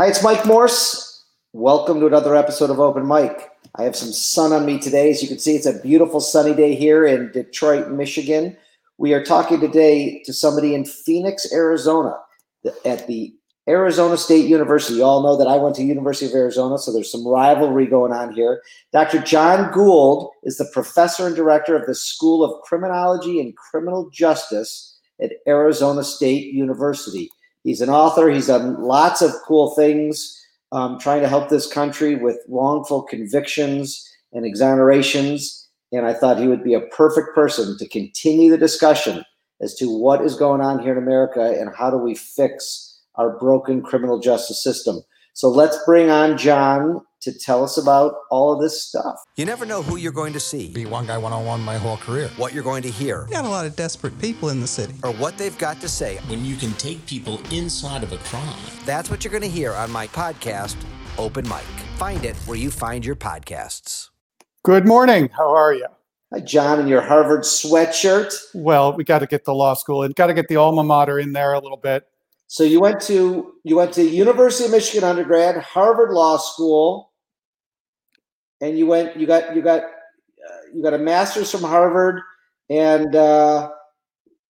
Hi, it's Mike Morse. Welcome to another episode of Open Mic. I have some sun on me today. As you can see, it's a beautiful sunny day here in Detroit, Michigan. We are talking today to somebody in Phoenix, Arizona, at the Arizona State University. You all know that I went to University of Arizona, so there's some rivalry going on here. Dr. Jon Gould is the professor and director of the School of Criminology and Criminal Justice at Arizona State University. He's an author. He's done lots of cool things um, trying to help this country with wrongful convictions and exonerations. And I thought he would be a perfect person to continue the discussion as to what is going on here in America and how do we fix our broken criminal justice system. So let's bring on Jon to tell us about all of this stuff. You never know who you're going to see, Be one guy one on one my whole career. what you're going to hear, Got a lot of desperate people in the city. or what they've got to say. when you can take people inside of a crime. That's what you're going to hear on my podcast, Open Mic. Find it where you find your podcasts. Good morning. How are you? Hi, Jon, in your Harvard sweatshirt. Well, we got to get the law school and got to get the alma mater in there a little bit. So you went to you went to University of Michigan undergrad, Harvard Law School, and you went you got you got uh, you got a master's from Harvard and uh,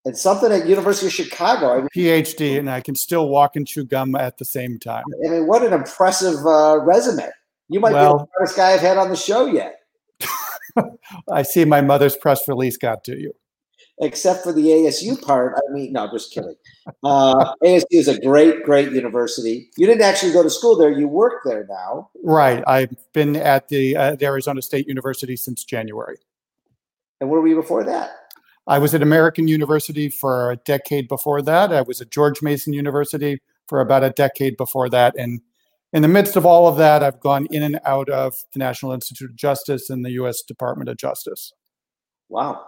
and something at University of Chicago. I mean, PhD, and I can still walk and chew gum at the same time. I mean what an impressive uh, resume. You might be the smartest guy I've had on the show yet, I see my mother's press release got to you. Except for the ASU part. I mean, no, just kidding. Uh, ASU is a great, great university. You didn't actually go to school there; you work there now. Right. I've been at the, uh, the Arizona State University since January. And where were you before that? I was at American University for a decade before that. I was at George Mason University for about a decade before that. And in the midst of all of that, I've gone in and out of the National Institute of Justice and the U.S. Department of Justice. Wow.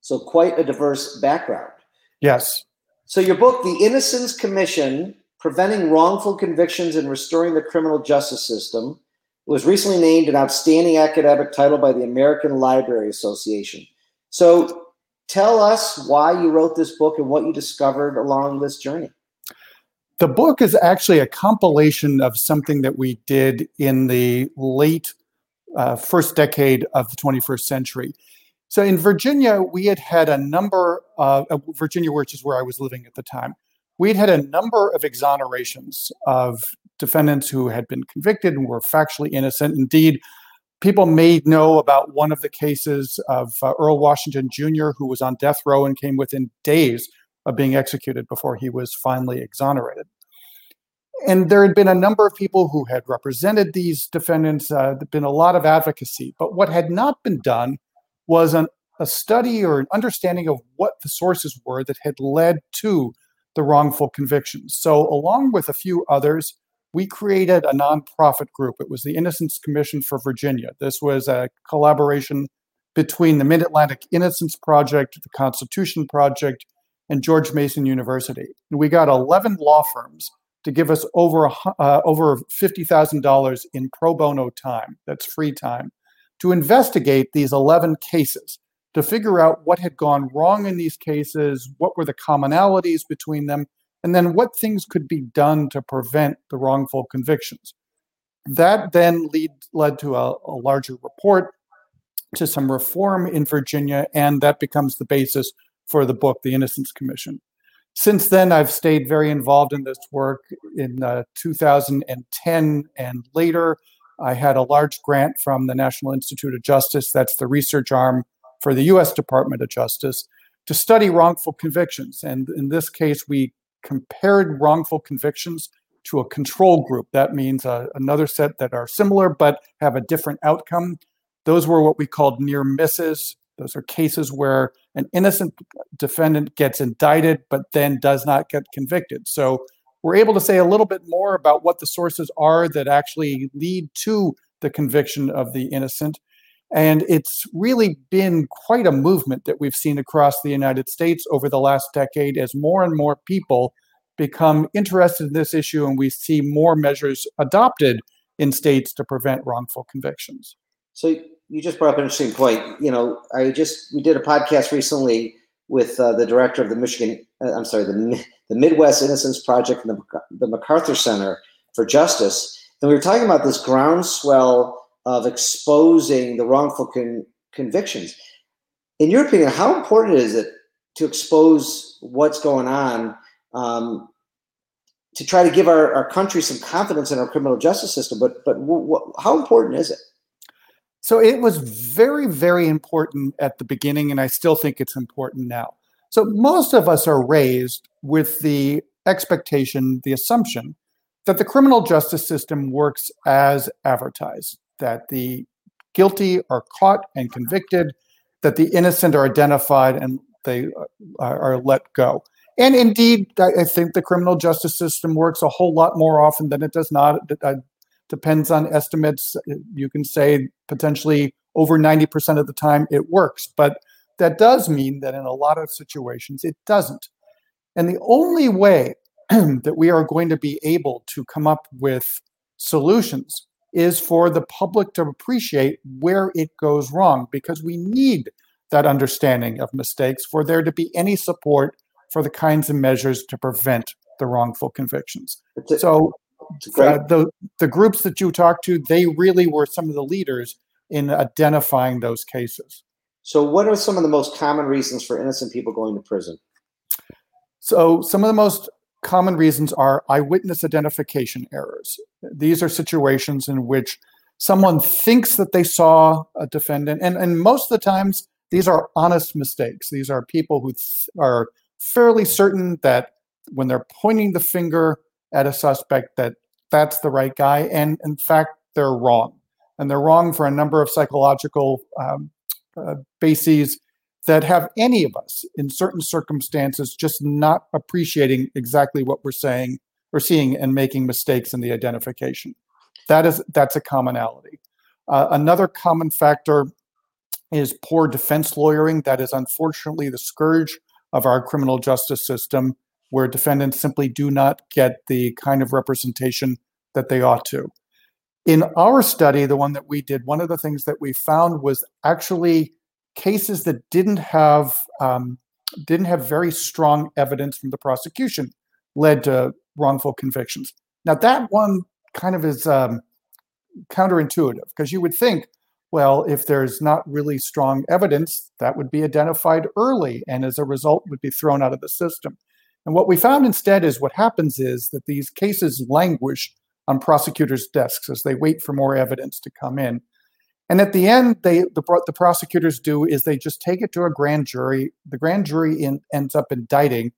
So quite a diverse background. Yes. So your book, The Innocence Commission: Preventing Wrongful Convictions and Restoring the Criminal Justice System, was recently named an outstanding academic title by the American Library Association. So tell us why you wrote this book and what you discovered along this journey. The book is actually a compilation of something that we did in the late uh, first decade of the 21st century. So in Virginia, we had had a number of uh, Virginia, which is where I was living at the time. We had had a number of exonerations of defendants who had been convicted and were factually innocent. Indeed, people may know about one of the cases of uh, Earl Washington Jr., who was on death row and came within days of being executed before he was finally exonerated. And there had been a number of people who had represented these defendants. Uh, there'd been a lot of advocacy, but what had not been done was an, a study or an understanding of what the sources were that had led to the wrongful convictions. So, along with a few others, we created a nonprofit group. It was the Innocence Commission for Virginia. This was a collaboration between the Mid Atlantic Innocence Project, the Constitution Project, and George Mason University. And we got 11 law firms to give us over uh, over fifty thousand dollars in pro bono time. That's free time to investigate these eleven cases to figure out what had gone wrong in these cases, what were the commonalities between them, and then what things could be done to prevent the wrongful convictions. That then lead, led to a, a larger report, to some reform in Virginia, and that becomes the basis for the book, The Innocence Commission since then, I've stayed very involved in this work. In uh, 2010 and later, I had a large grant from the National Institute of Justice, that's the research arm for the US Department of Justice, to study wrongful convictions. And in this case, we compared wrongful convictions to a control group. That means uh, another set that are similar but have a different outcome. Those were what we called near misses. Those are cases where an innocent defendant gets indicted but then does not get convicted. So we're able to say a little bit more about what the sources are that actually lead to the conviction of the innocent. And it's really been quite a movement that we've seen across the United States over the last decade as more and more people become interested in this issue and we see more measures adopted in states to prevent wrongful convictions. So you just brought up an interesting point. You know, I just we did a podcast recently with uh, the director of the Michigan, uh, I'm sorry, the the Midwest Innocence Project and the, the MacArthur Center for justice. And we were talking about this groundswell of exposing the wrongful con- convictions. In your opinion, how important is it to expose what's going on um, to try to give our, our country some confidence in our criminal justice system? But but w- w- how important is it? So it was very, very important at the beginning, and I still think it's important now. So most of us are raised with the expectation, the assumption that the criminal justice system works as advertised, that the guilty are caught and convicted, that the innocent are identified and they uh, are let go. And indeed, I think the criminal justice system works a whole lot more often than it does not. Uh, depends on estimates. You can say potentially over 90% of the time it works. But that does mean that in a lot of situations it doesn't. And the only way that we are going to be able to come up with solutions is for the public to appreciate where it goes wrong because we need that understanding of mistakes for there to be any support for the kinds of measures to prevent the wrongful convictions. So uh, the the groups that you talked to, they really were some of the leaders in identifying those cases. So, what are some of the most common reasons for innocent people going to prison? So, some of the most common reasons are eyewitness identification errors. These are situations in which someone thinks that they saw a defendant, and, and most of the times these are honest mistakes. These are people who th- are fairly certain that when they're pointing the finger at a suspect that that's the right guy, and in fact they're wrong, and they're wrong for a number of psychological um, uh, bases that have any of us in certain circumstances just not appreciating exactly what we're saying or seeing and making mistakes in the identification. That is that's a commonality. Uh, another common factor is poor defense lawyering. That is unfortunately the scourge of our criminal justice system, where defendants simply do not get the kind of representation that they ought to. In our study, the one that we did, one of the things that we found was actually cases that didn't have um, didn't have very strong evidence from the prosecution led to wrongful convictions. Now that one kind of is um, counterintuitive because you would think, well, if there's not really strong evidence, that would be identified early and as a result would be thrown out of the system. And what we found instead is what happens is that these cases languish on prosecutors' desks as they wait for more evidence to come in. And at the end, they the, the prosecutors do is they just take it to a grand jury. The grand jury in, ends up indicting,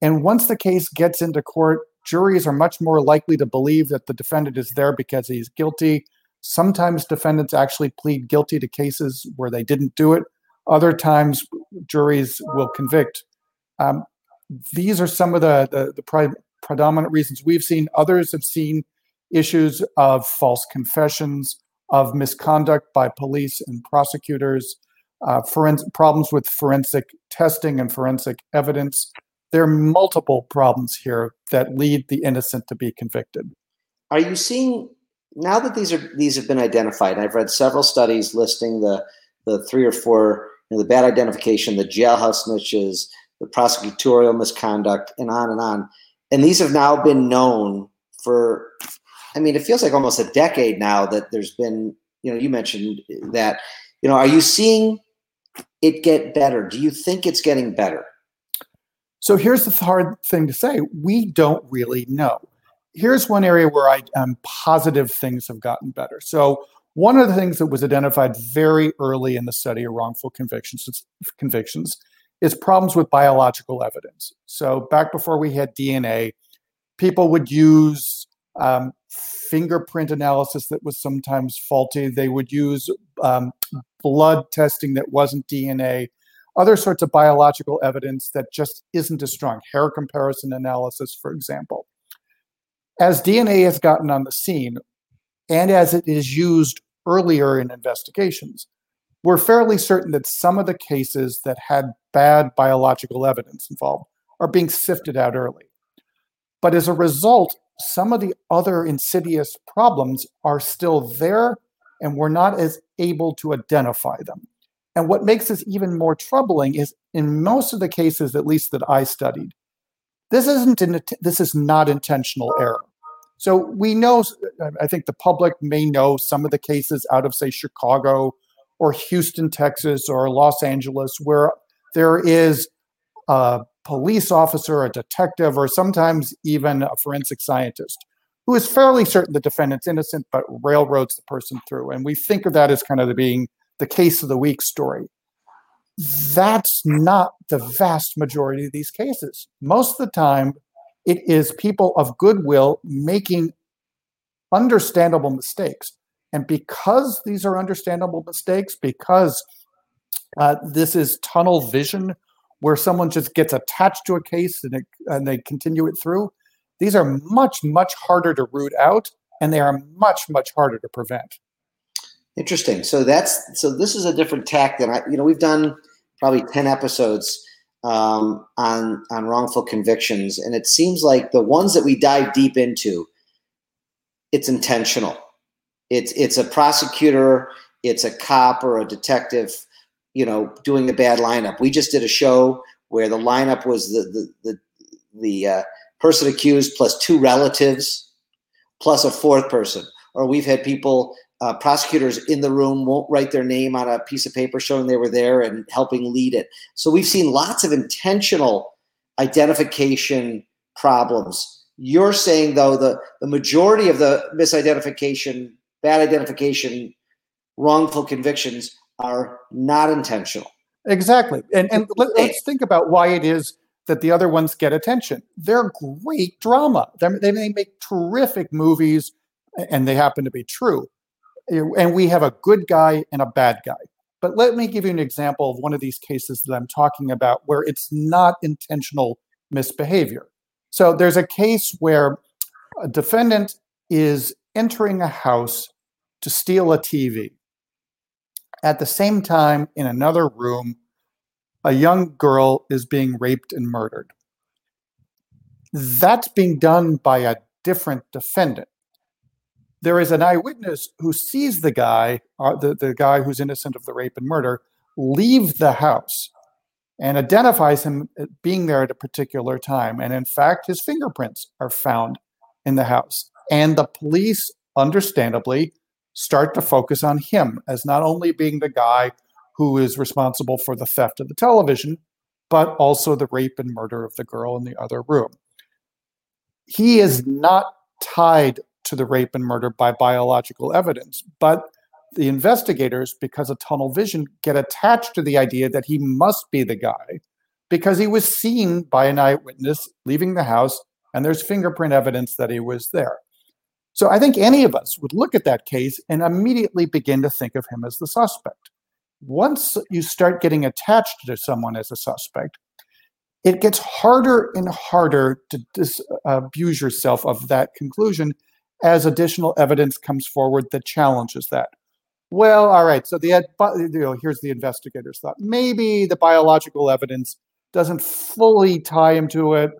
and once the case gets into court, juries are much more likely to believe that the defendant is there because he's guilty. Sometimes defendants actually plead guilty to cases where they didn't do it. Other times, juries will convict. Um, these are some of the the, the pre- predominant reasons we've seen. Others have seen issues of false confessions, of misconduct by police and prosecutors, uh, problems with forensic testing and forensic evidence. There are multiple problems here that lead the innocent to be convicted. Are you seeing now that these are these have been identified? I've read several studies listing the the three or four you know, the bad identification, the jailhouse snitches, the prosecutorial misconduct, and on and on. And these have now been known for I mean, it feels like almost a decade now that there's been, you know, you mentioned that, you know, are you seeing it get better? Do you think it's getting better? So here's the hard thing to say. We don't really know. Here's one area where I am positive things have gotten better. So one of the things that was identified very early in the study of wrongful convictions convictions is problems with biological evidence. So back before we had DNA, people would use um, fingerprint analysis that was sometimes faulty. They would use um, blood testing that wasn't DNA, other sorts of biological evidence that just isn't as strong, hair comparison analysis, for example. As DNA has gotten on the scene, and as it is used earlier in investigations, we're fairly certain that some of the cases that had bad biological evidence involved are being sifted out early. But as a result, some of the other insidious problems are still there and we're not as able to identify them. And what makes this even more troubling is in most of the cases, at least that I studied, this isn't in, this is not intentional error. So we know, I think the public may know some of the cases out of, say, Chicago or Houston, Texas, or Los Angeles, where there is a police officer, a detective, or sometimes even a forensic scientist who is fairly certain the defendant's innocent but railroads the person through. And we think of that as kind of the being the case of the week story. That's not the vast majority of these cases. Most of the time, it is people of goodwill making understandable mistakes. And because these are understandable mistakes, because uh, this is tunnel vision, where someone just gets attached to a case and, it, and they continue it through, these are much, much harder to root out and they are much, much harder to prevent. Interesting. So that's so this is a different tack than I you know, we've done probably 10 episodes um, on on wrongful convictions, and it seems like the ones that we dive deep into, it's intentional. It's it's a prosecutor, it's a cop or a detective, you know, doing a bad lineup. We just did a show where the lineup was the the the, the uh, person accused plus two relatives plus a fourth person. Or we've had people uh, prosecutors in the room won't write their name on a piece of paper showing they were there and helping lead it. So we've seen lots of intentional identification problems. You're saying though the the majority of the misidentification bad identification, wrongful convictions are not intentional. Exactly. And, and let, us think about why it is that the other ones get attention. They're great drama. They're, they make terrific movies, and they happen to be true. Eh, and we have a good guy and a bad guy. But let me give you an example of one of these cases that I'm talking about where it's not intentional misbehavior. So there's a case where a defendant is entering a house to steal a TV. At the same time, in another room, a young girl is being raped and murdered. That's being done by a different defendant. There is an eyewitness who sees the guy, uh, the, the guy who's innocent of the rape and murder, leave the house and identifies him being there at a particular time. And in fact, his fingerprints are found in the house. And the police, understandably, start to focus on him as not only being the guy who is responsible for the theft of the television, but also the rape and murder of the girl in the other room. He is not tied to the rape and murder by biological evidence, but the investigators, because of tunnel vision, get attached to the idea that he must be the guy because he was seen by an eyewitness leaving the house and there's fingerprint evidence that he was there. So I think any of us would look at that case and immediately begin to think of him as the suspect. Once you start getting attached to someone as a suspect, it gets harder and harder to disabuse yourself of that conclusion as additional evidence comes forward that challenges that. Well, all right. So the you know, here's the investigators thought maybe the biological evidence doesn't fully tie him to it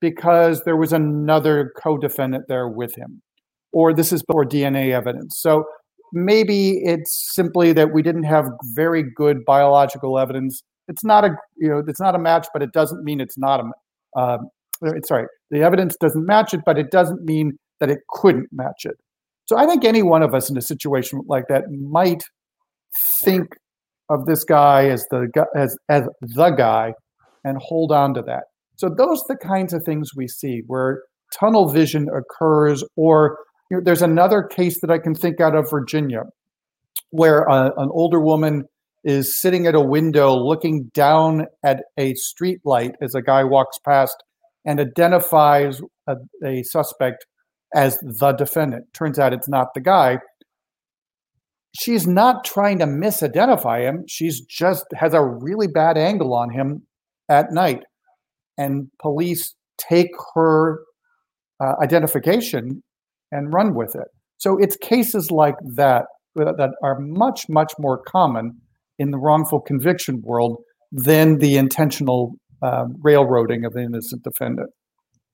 because there was another co-defendant there with him or this is for DNA evidence. So maybe it's simply that we didn't have very good biological evidence. It's not a you know it's not a match, but it doesn't mean it's not a. Um, sorry, the evidence doesn't match it, but it doesn't mean that it couldn't match it. So I think any one of us in a situation like that might think of this guy as the as as the guy and hold on to that. So those are the kinds of things we see where tunnel vision occurs or there's another case that I can think out of Virginia where uh, an older woman is sitting at a window looking down at a street light as a guy walks past and identifies a, a suspect as the defendant. Turns out it's not the guy. She's not trying to misidentify him. She's just has a really bad angle on him at night. And police take her uh, identification and run with it. So it's cases like that that are much, much more common in the wrongful conviction world than the intentional uh, railroading of the innocent defendant.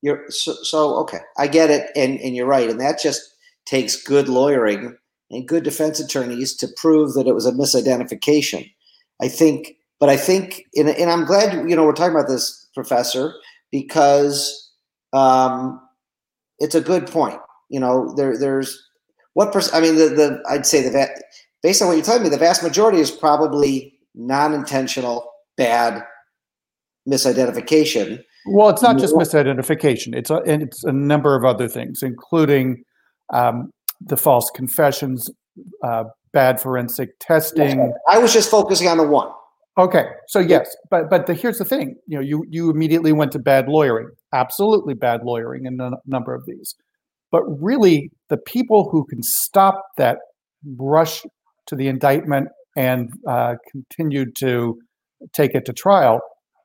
You're so, so okay. I get it, and and you're right, and that just takes good lawyering and good defense attorneys to prove that it was a misidentification. I think, but I think, and, and I'm glad you know we're talking about this, Professor, because um, it's a good point You know, there there's what percent? I mean, the the I'd say the va- based on what you're telling me, the vast majority is probably non-intentional bad misidentification. Well, it's not just misidentification. It's a, and it's a number of other things, including um, the false confessions, uh, bad forensic testing. I was just focusing on the one. Okay, so yes, but but the, here's the thing. You know, you you immediately went to bad lawyering. Absolutely bad lawyering in a number of these. But really, the people who can stop that rush to the indictment and uh, continue to take it to trial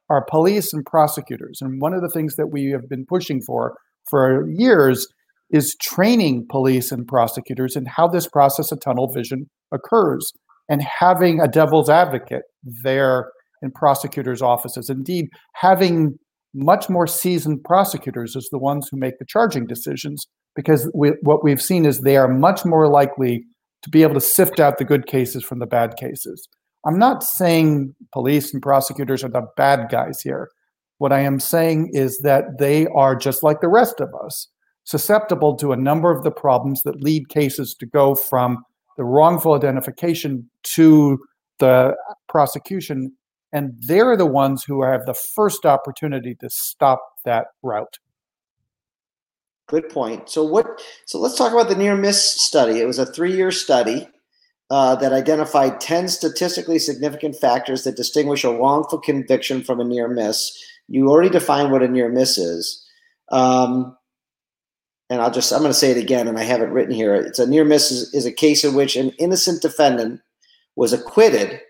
are police and prosecutors. And one of the things that we have been pushing for for years is training police and prosecutors in how this process of tunnel vision occurs and having a devil's advocate there in prosecutors' offices. Indeed, having much more seasoned prosecutors as the ones who make the charging decisions, because we, what we've seen is they are much more likely to be able to sift out the good cases from the bad cases. I'm not saying police and prosecutors are the bad guys here. What I am saying is that they are just like the rest of us, susceptible to a number of the problems that lead cases to go from the wrongful identification to the prosecution. And they're the ones who have the first opportunity to stop that route. Good point. So what? So let's talk about the near miss study. It was a three-year study uh, that identified ten statistically significant factors that distinguish a wrongful conviction from a near miss. You already defined what a near miss is. Um, and I'll just I'm going to say it again, and I have it written here. It's a near miss is, is a case in which an innocent defendant was acquitted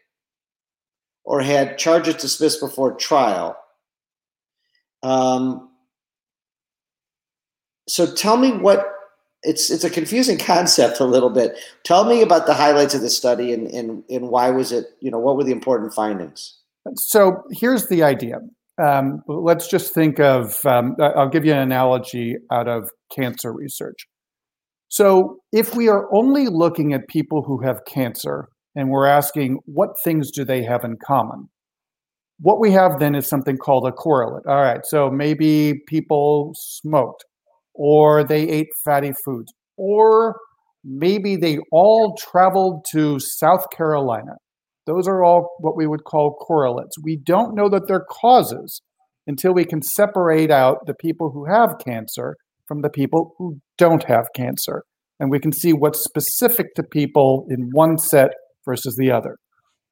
or had charges dismissed before trial. Um, so tell me what it's it's a confusing concept a little bit. Tell me about the highlights of the study and and, and why was it you know what were the important findings? So here's the idea. Um, let's just think of, um, I'll give you an analogy out of cancer research. So, if we are only looking at people who have cancer and we're asking what things do they have in common, what we have then is something called a correlate. All right, so maybe people smoked, or they ate fatty foods, or maybe they all traveled to South Carolina those are all what we would call correlates. We don't know that they're causes until we can separate out the people who have cancer from the people who don't have cancer. And we can see what's specific to people in one set versus the other.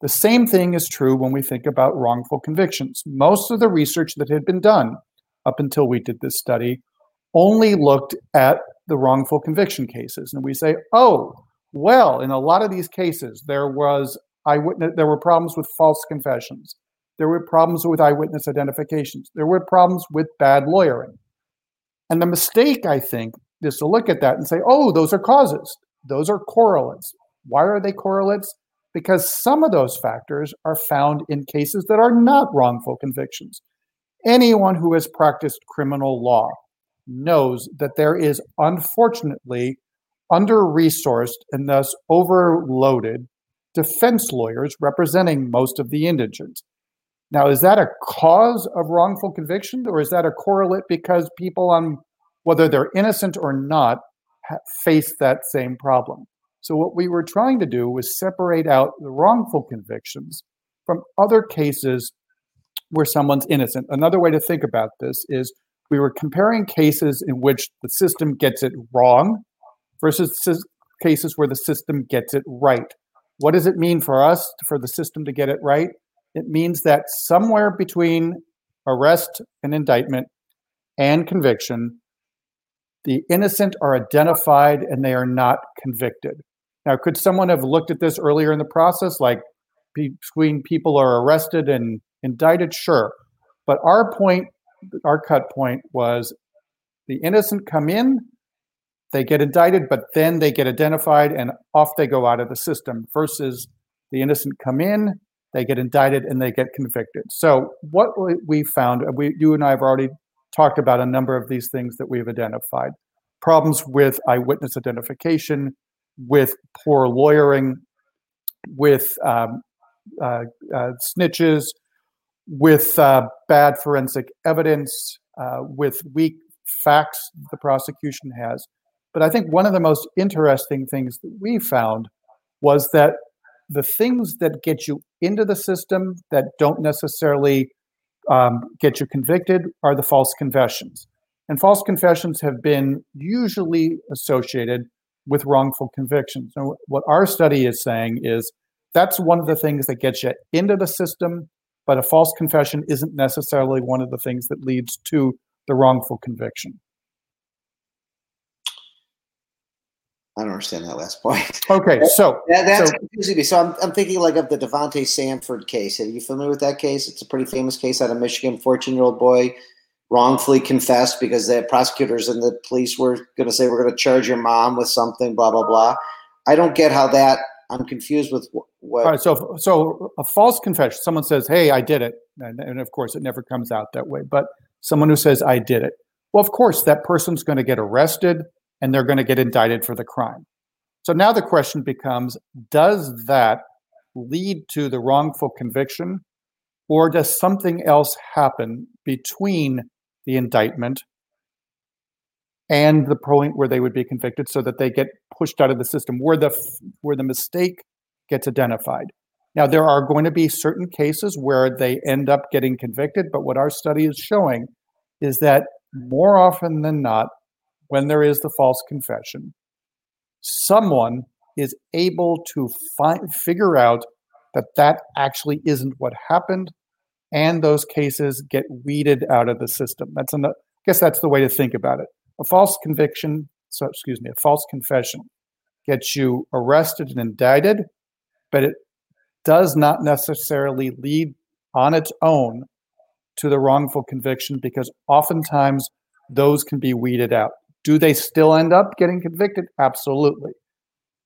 The same thing is true when we think about wrongful convictions. Most of the research that had been done up until we did this study only looked at the wrongful conviction cases. And we say, oh, well, in a lot of these cases, there was eyewitness there were problems with false confessions. There were problems with eyewitness identifications. There were problems with bad lawyering. And the mistake i think is to look at that and say oh those are causes. Those are correlates. Why are they correlates? Because some of those factors are found in cases that are not wrongful convictions. Anyone who has practiced criminal law knows that there is unfortunately under resourced and thus overloaded defense lawyers representing most of the indigent. Now, is that a cause of wrongful conviction, or is that a correlate because people on whether they're innocent or not face that same problem? So, what we were trying to do was separate out the wrongful convictions from other cases where someone's innocent. Another way to think about this is we were comparing cases in which the system gets it wrong versus cases where the system gets it right. What does it mean for us, for the system to get it right? It means that somewhere between arrest and indictment and conviction, the innocent are identified and they are not convicted. Now, could someone have looked at this earlier in the process, like between people are arrested and indicted? Sure. But our point, our cut point was the innocent come in, they get indicted, but then they get identified and off they go out of the system versus the innocent come in, they get indicted and they get convicted. So what we found, we, you and I have already talked about a number of these things that we've identified. Problems with eyewitness identification, with poor lawyering, with um, uh, uh, snitches, with uh, bad forensic evidence, uh, with weak facts the prosecution has. But I think one of the most interesting things that we found was that the things that get you into the system that don't necessarily um, get you convicted are the false confessions. And false confessions have been usually associated with wrongful convictions. And what our study is saying is that's one of the things that gets you into the system, but a false confession isn't necessarily one of the things that leads to the wrongful conviction. I don't understand that last point. Okay, so that, that's so, confusing me. So I'm, I'm thinking like of the Davontae Sanford case. Are you familiar with that case? It's a pretty famous case out of Michigan. 14 year old boy wrongfully confessed because the prosecutors and the police were going to say we're going to charge your mom with something. Blah blah blah. I don't get how that. I'm confused with what. All right, so so a false confession. Someone says, "Hey, I did it," and, and of course, it never comes out that way. But someone who says, "I did it," well, of course, that person's going to get arrested and they're going to get indicted for the crime. So now the question becomes does that lead to the wrongful conviction, or does something else happen between the indictment and the point where they would be convicted so that they get pushed out of the system where the where the mistake gets identified now there are going to be certain cases where they end up getting convicted but what our study is showing is that more often than not when there is the false confession, someone is able to figure out that that actually isn't what happened, and those cases get weeded out of the system. That's an, I guess that's the way to think about it. A false conviction, so excuse me, a false confession gets you arrested and indicted, but it does not necessarily lead on its own to the wrongful conviction because oftentimes those can be weeded out. Do they still end up getting convicted? Absolutely.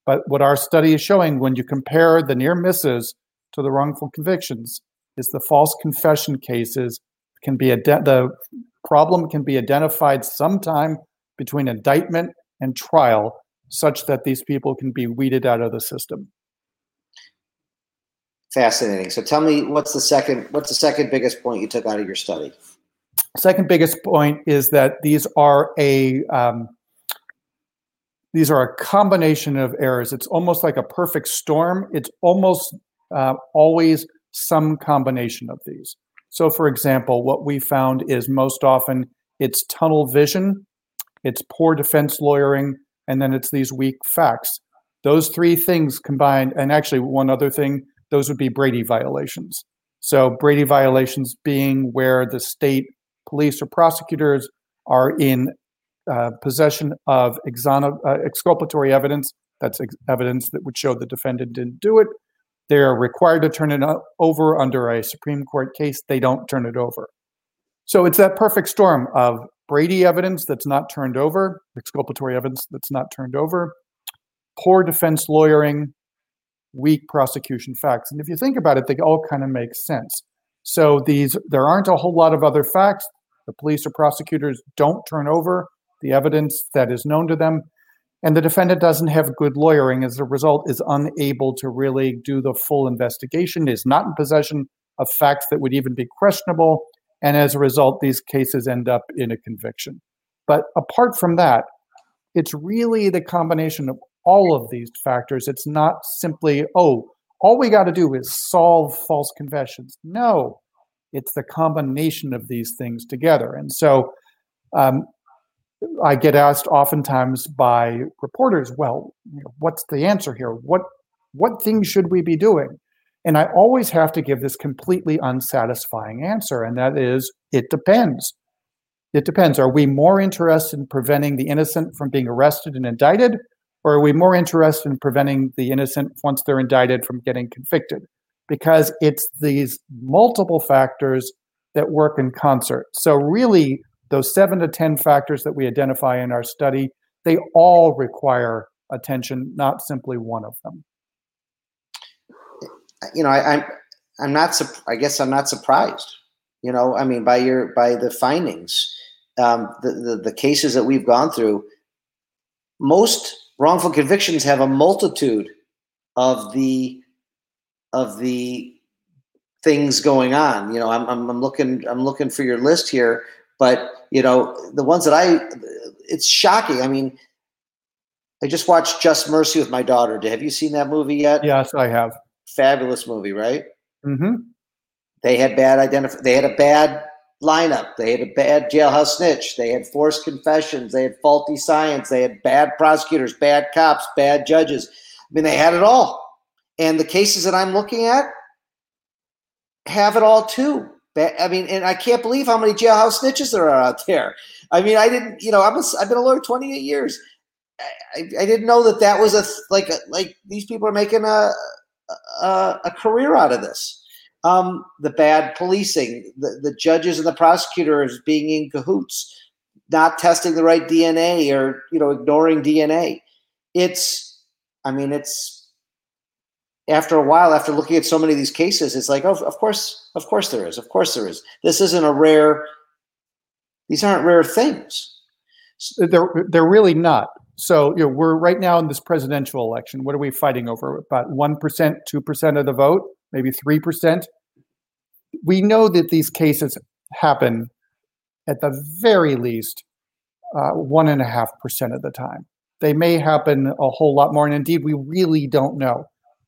But what our study is showing when you compare the near misses to the wrongful convictions is the false confession cases can be a the problem can be identified sometime between indictment and trial such that these people can be weeded out of the system. Fascinating. So tell me what's the second what's the second biggest point you took out of your study? Second biggest point is that these are a um, these are a combination of errors. It's almost like a perfect storm. It's almost uh, always some combination of these. So, for example, what we found is most often it's tunnel vision, it's poor defense lawyering, and then it's these weak facts. Those three things combined, and actually one other thing, those would be Brady violations. So, Brady violations being where the state police or prosecutors are in uh, possession of exono- uh, exculpatory evidence, that's ex- evidence that would show the defendant didn't do it. They're required to turn it over under a Supreme Court case. They don't turn it over. So it's that perfect storm of Brady evidence that's not turned over, exculpatory evidence that's not turned over, poor defense lawyering, weak prosecution facts. And if you think about it, they all kind of make sense. So these there aren't a whole lot of other facts. The police or prosecutors don't turn over the evidence that is known to them, and the defendant doesn't have good lawyering. As a result, is unable to really do the full investigation. Is not in possession of facts that would even be questionable, and as a result, these cases end up in a conviction. But apart from that, it's really the combination of all of these factors. It's not simply, oh, all we got to do is solve false confessions. No, it's the combination of these things together. And so um, I get asked oftentimes by reporters, well, what's the answer here? What what things should we be doing? And I always have to give this completely unsatisfying answer, and that is it depends. It depends. Are we more interested in preventing the innocent from being arrested and indicted, or are we more interested in preventing the innocent once they're indicted from getting convicted? Because it's these multiple factors that work in concert. So, really, those seven to 10 factors that we identify in our study, they all require attention, not simply one of them. You know, I, am I'm, I'm not. I guess I'm not surprised. You know, I mean, by your by the findings, um, the, the the cases that we've gone through, most wrongful convictions have a multitude of the of the things going on. You know, I'm, I'm, I'm looking I'm looking for your list here, but you know, the ones that I it's shocking. I mean, I just watched Just Mercy with my daughter. Have you seen that movie yet? Yes, I have. Fabulous movie, right? Mm-hmm. They had bad identif- They had a bad lineup. They had a bad jailhouse snitch. They had forced confessions. They had faulty science. They had bad prosecutors, bad cops, bad judges. I mean, they had it all. And the cases that I'm looking at have it all too. I mean, and I can't believe how many jailhouse snitches there are out there. I mean, I didn't, you know, I'm a, I've been a lawyer 28 years. I, I didn't know that that was a like like these people are making a a, a career out of this. Um, the bad policing, the, the judges and the prosecutors being in cahoots, not testing the right DNA or you know ignoring DNA. It's, I mean, it's after a while, after looking at so many of these cases, it's like, oh, of course, of course there is, of course there is. This isn't a rare. These aren't rare things. They're they're really not. So you know, we're right now in this presidential election. What are we fighting over? About one percent, two percent of the vote, maybe three percent. We know that these cases happen at the very least uh, one and a half percent of the time. They may happen a whole lot more, and indeed, we really don't know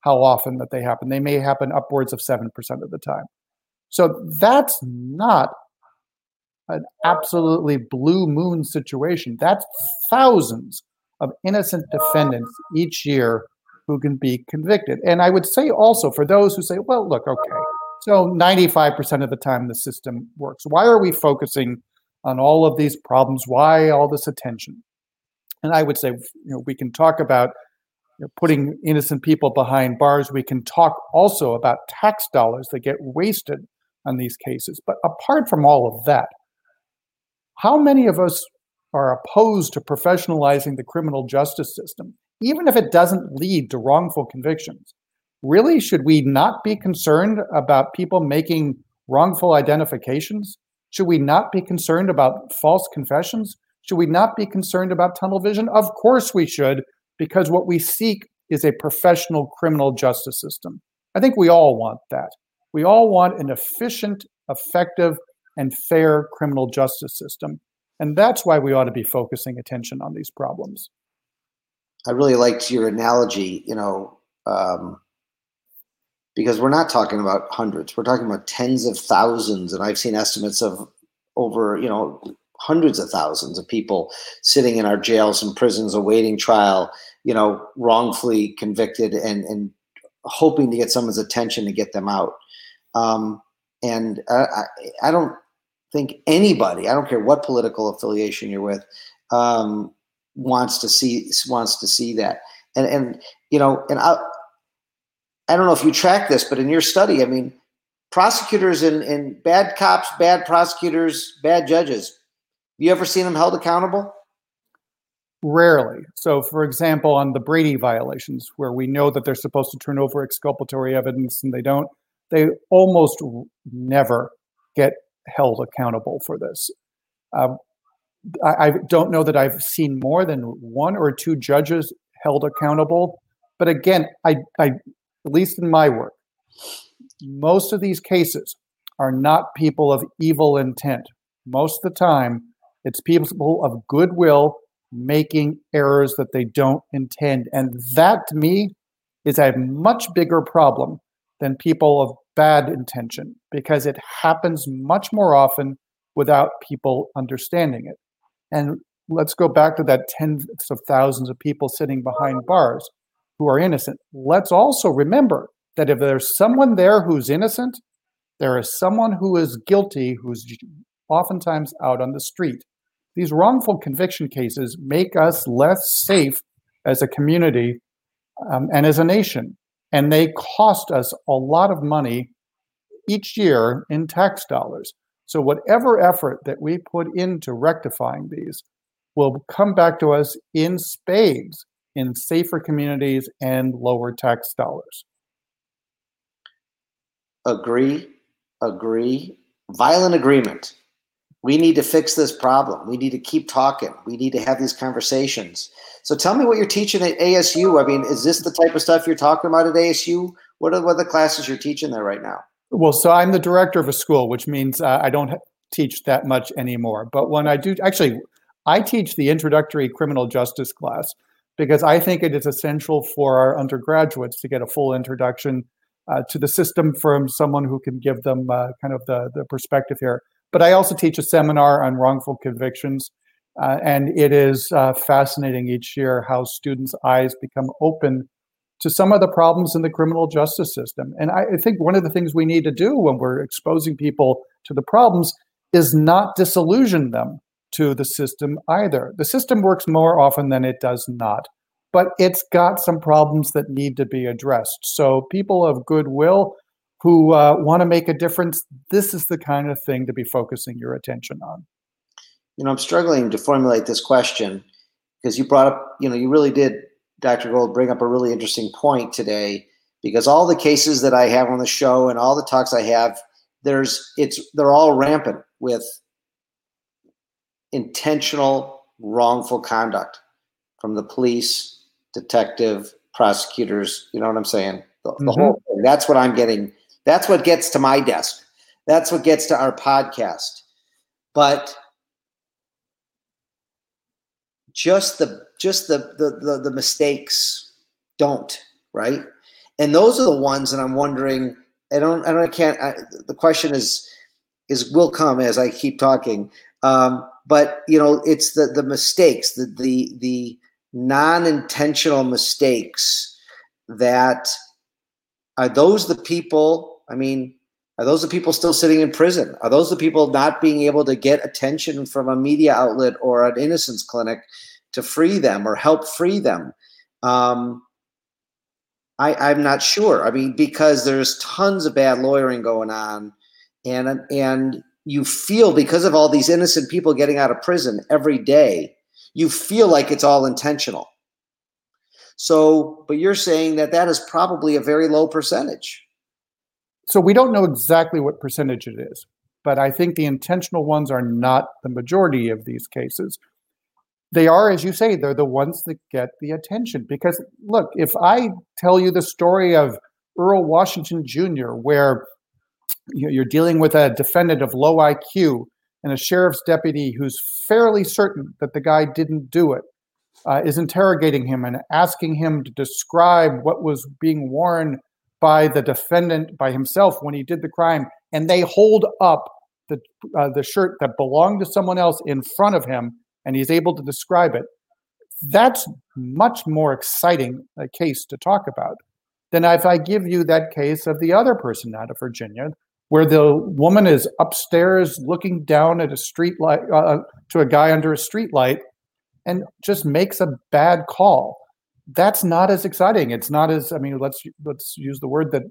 how often that they happen. They may happen upwards of seven percent of the time. So that's not an absolutely blue moon situation. That's thousands of innocent defendants each year who can be convicted. And I would say also for those who say, well, look, okay, so 95% of the time the system works. Why are we focusing on all of these problems? Why all this attention? And I would say, you know, we can talk about know, putting innocent people behind bars. We can talk also about tax dollars that get wasted on these cases. But apart from all of that, how many of us are opposed to professionalizing the criminal justice system, even if it doesn't lead to wrongful convictions. Really, should we not be concerned about people making wrongful identifications? Should we not be concerned about false confessions? Should we not be concerned about tunnel vision? Of course we should, because what we seek is a professional criminal justice system. I think we all want that. We all want an efficient, effective, and fair criminal justice system. And that's why we ought to be focusing attention on these problems. I really liked your analogy, you know, um, because we're not talking about hundreds, we're talking about tens of thousands. And I've seen estimates of over, you know, hundreds of thousands of people sitting in our jails and prisons awaiting trial, you know, wrongfully convicted and, and hoping to get someone's attention to get them out. Um, and I, I don't think anybody, I don't care what political affiliation you're with, um, wants to see wants to see that. And and you know, and I I don't know if you track this, but in your study, I mean, prosecutors and, and bad cops, bad prosecutors, bad judges, you ever seen them held accountable? Rarely. So, for example, on the Brady violations, where we know that they're supposed to turn over exculpatory evidence and they don't, they almost never get held accountable for this. Um, I, I, don't know that I've seen more than one or two judges held accountable. But again, I, I at least in my work, most of these cases are not people of evil intent. Most of the time, it's people of goodwill making errors that they don't intend. And that to me is a much bigger problem than people of bad intention because it happens much more often without people understanding it. And let's go back to that tens of thousands of people sitting behind bars who are innocent. Let's also remember that if there's someone there who's innocent, there is someone who is guilty who's oftentimes out on the street. These wrongful conviction cases make us less safe as a community um, and as a nation and they cost us a lot of money each year in tax dollars. So, whatever effort that we put into rectifying these will come back to us in spades in safer communities and lower tax dollars. Agree, agree. Violent agreement. We need to fix this problem. We need to keep talking. We need to have these conversations. So tell me what you're teaching at ASU. I mean, is this the type of stuff you're talking about at ASU? What are, what are the classes you're teaching there right now? Well, so I'm the director of a school, which means uh, I don't teach that much anymore. But when I do, actually, I teach the introductory criminal justice class. because I think it is essential for our undergraduates to get a full introduction uh, to the system from someone who can give them uh, kind of the, the perspective here. But I also teach a seminar on wrongful convictions, uh, and it is uh, fascinating each year how students' eyes become open to some of the problems in the criminal justice system. And I, I think one of the things we need to do when we're exposing people to the problems is not disillusion them to the system either. The system works more often than it does not, but it's got some problems that need to be addressed. So, people of goodwill who uh, want to make a difference, this is the kind of thing to be focusing your attention on. You know, I'm struggling to formulate this question because you brought up, you know, you really did, Dr. Gould, bring up a really interesting point today because all the cases that I have on the show and all the talks I have, there's it's they're all rampant with intentional wrongful conduct from the police, detective, prosecutors. You know what I'm saying? The, the mm-hmm. whole thing. That's what I'm getting. That's what gets to my desk. That's what gets to our podcast. But just the just the the the, the mistakes don't right, and those are the ones that I'm wondering. I don't. I don't. I can't. I, the question is is will come as I keep talking. Um, but you know, it's the the mistakes, the the the non-intentional mistakes that are those the people. I mean, are those the people still sitting in prison? Are those the people not being able to get attention from a media outlet or an innocence clinic to free them or help free them? Um, I, I'm not sure. I mean, because there's tons of bad lawyering going on, and and you feel because of all these innocent people getting out of prison every day, you feel like it's all intentional. So, but you're saying that that is probably a very low percentage. So we don't know exactly what percentage it is, but I think the intentional ones are not the majority of these cases. They are, as you say, they're the ones that get the attention. Because look, if I tell you the story of Earl Washington Jr., where you're dealing with a defendant of low IQ and a sheriff's deputy who's fairly certain that the guy didn't do it, uh, is interrogating him and asking him to describe what was being worn by the defendant by himself when he did the crime, and they hold up the uh, the shirt that belonged to someone else in front of him, and he's able to describe it. That's much more exciting a case to talk about than if I give you that case of the other person out of Virginia where the woman is upstairs looking down at a street light uh, uh, to a guy under a street light and just makes a bad call that's not as exciting. It's not as i mean let's let's use the word that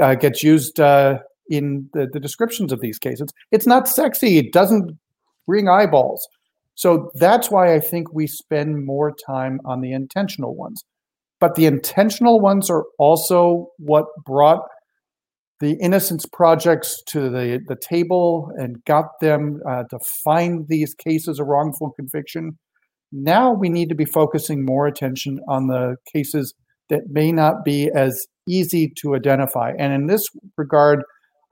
uh, gets used uh, in the, the descriptions of these cases. It's not sexy. It doesn't bring eyeballs. So that's why i think we spend more time on the intentional ones. But the intentional ones are also what brought the Innocence Projects to the, the table and got them uh, to find these cases of wrongful conviction. Now we need to be focusing more attention on the cases that may not be as easy to identify. And in this regard,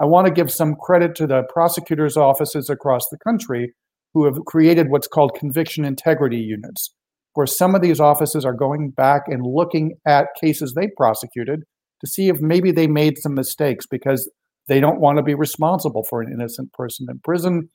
I want to give some credit to the prosecutors' offices across the country who have created what's called conviction integrity units, where some of these offices are going back and looking at cases they prosecuted to see if maybe they made some mistakes because they don't want to be responsible for an innocent person in prison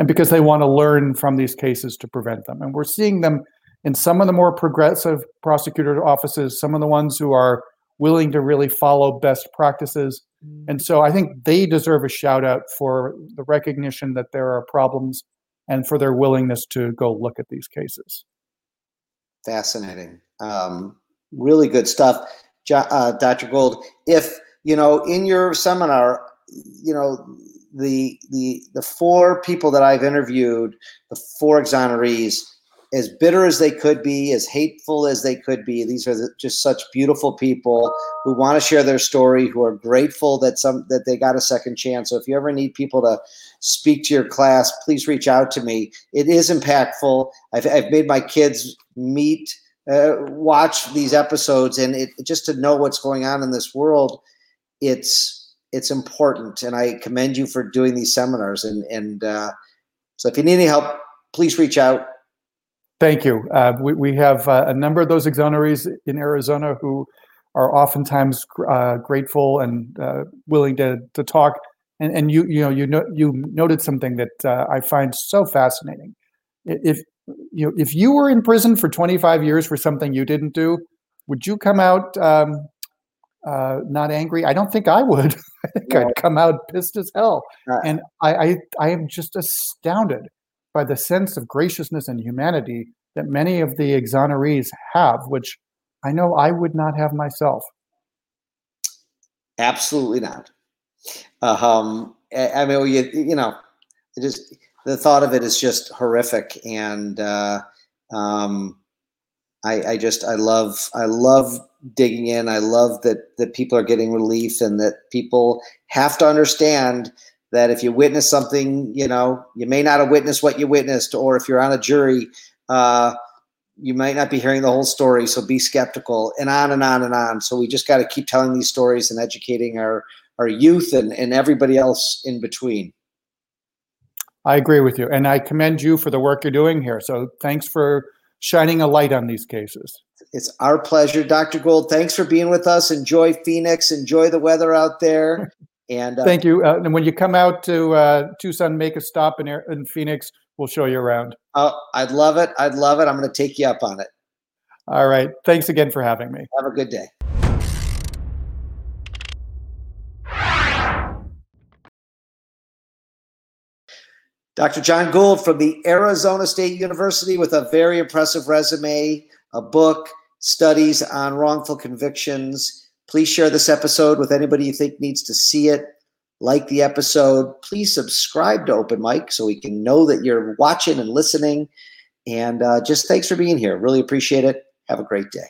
and because they want to learn from these cases to prevent them. And we're seeing them in some of the more progressive prosecutor offices, some of the ones who are willing to really follow best practices. And so I think they deserve a shout out for the recognition that there are problems and for their willingness to go look at these cases. Fascinating. Um, really good stuff uh, Dr. Gould, if you know in your seminar, you know the the the four people that I've interviewed, the four exonerees, as bitter as they could be, as hateful as they could be, these are just such beautiful people who want to share their story, who are grateful that some that they got a second chance. So if you ever need people to speak to your class, please reach out to me. It is impactful. I've, I've made my kids meet uh, watch these episodes and it, just to know what's going on in this world, it's it's important. And I commend you for doing these seminars. And and uh, so if you need any help, please reach out. Thank you. Uh, we, we have uh, a number of those exonerees in Arizona who are oftentimes uh, grateful and uh, willing to, to talk. And, and you you know you know you noted something that uh, I find so fascinating. If you know, if you were in prison for 25 years for something you didn't do, would you come out um, uh, not angry? I don't think I would. I think right. I'd come out pissed as hell. Right. And I, I I am just astounded by the sense of graciousness and humanity that many of the exonerees have, which I know I would not have myself. Absolutely not. Um, I mean, you, you know, just the thought of it is just horrific, and uh, um, I, I just I love I love digging in. I love that that people are getting relief, and that people have to understand that if you witness something, you know, you may not have witnessed what you witnessed, or if you're on a jury, uh, you might not be hearing the whole story, so be skeptical, and on and on and on. So we just got to keep telling these stories and educating our our youth and, and everybody else in between. I agree with you, and I commend you for the work you're doing here. So thanks for shining a light on these cases. It's our pleasure, Dr. Gould. Thanks for being with us. Enjoy Phoenix. Enjoy the weather out there. And uh, thank you. Uh, and when you come out to uh, Tucson, make a stop in, in Phoenix. We'll show you around. Oh, I'd love it. I'd love it. I'm going to take you up on it. All right. Thanks again for having me. Have a good day. Dr. Jon Gould from the Arizona State University with a very impressive resume, a book, studies on wrongful convictions. Please share this episode with anybody you think needs to see it. Like the episode. Please subscribe to Open Mic so we can know that you're watching and listening. And uh, just thanks for being here. Really appreciate it. Have a great day.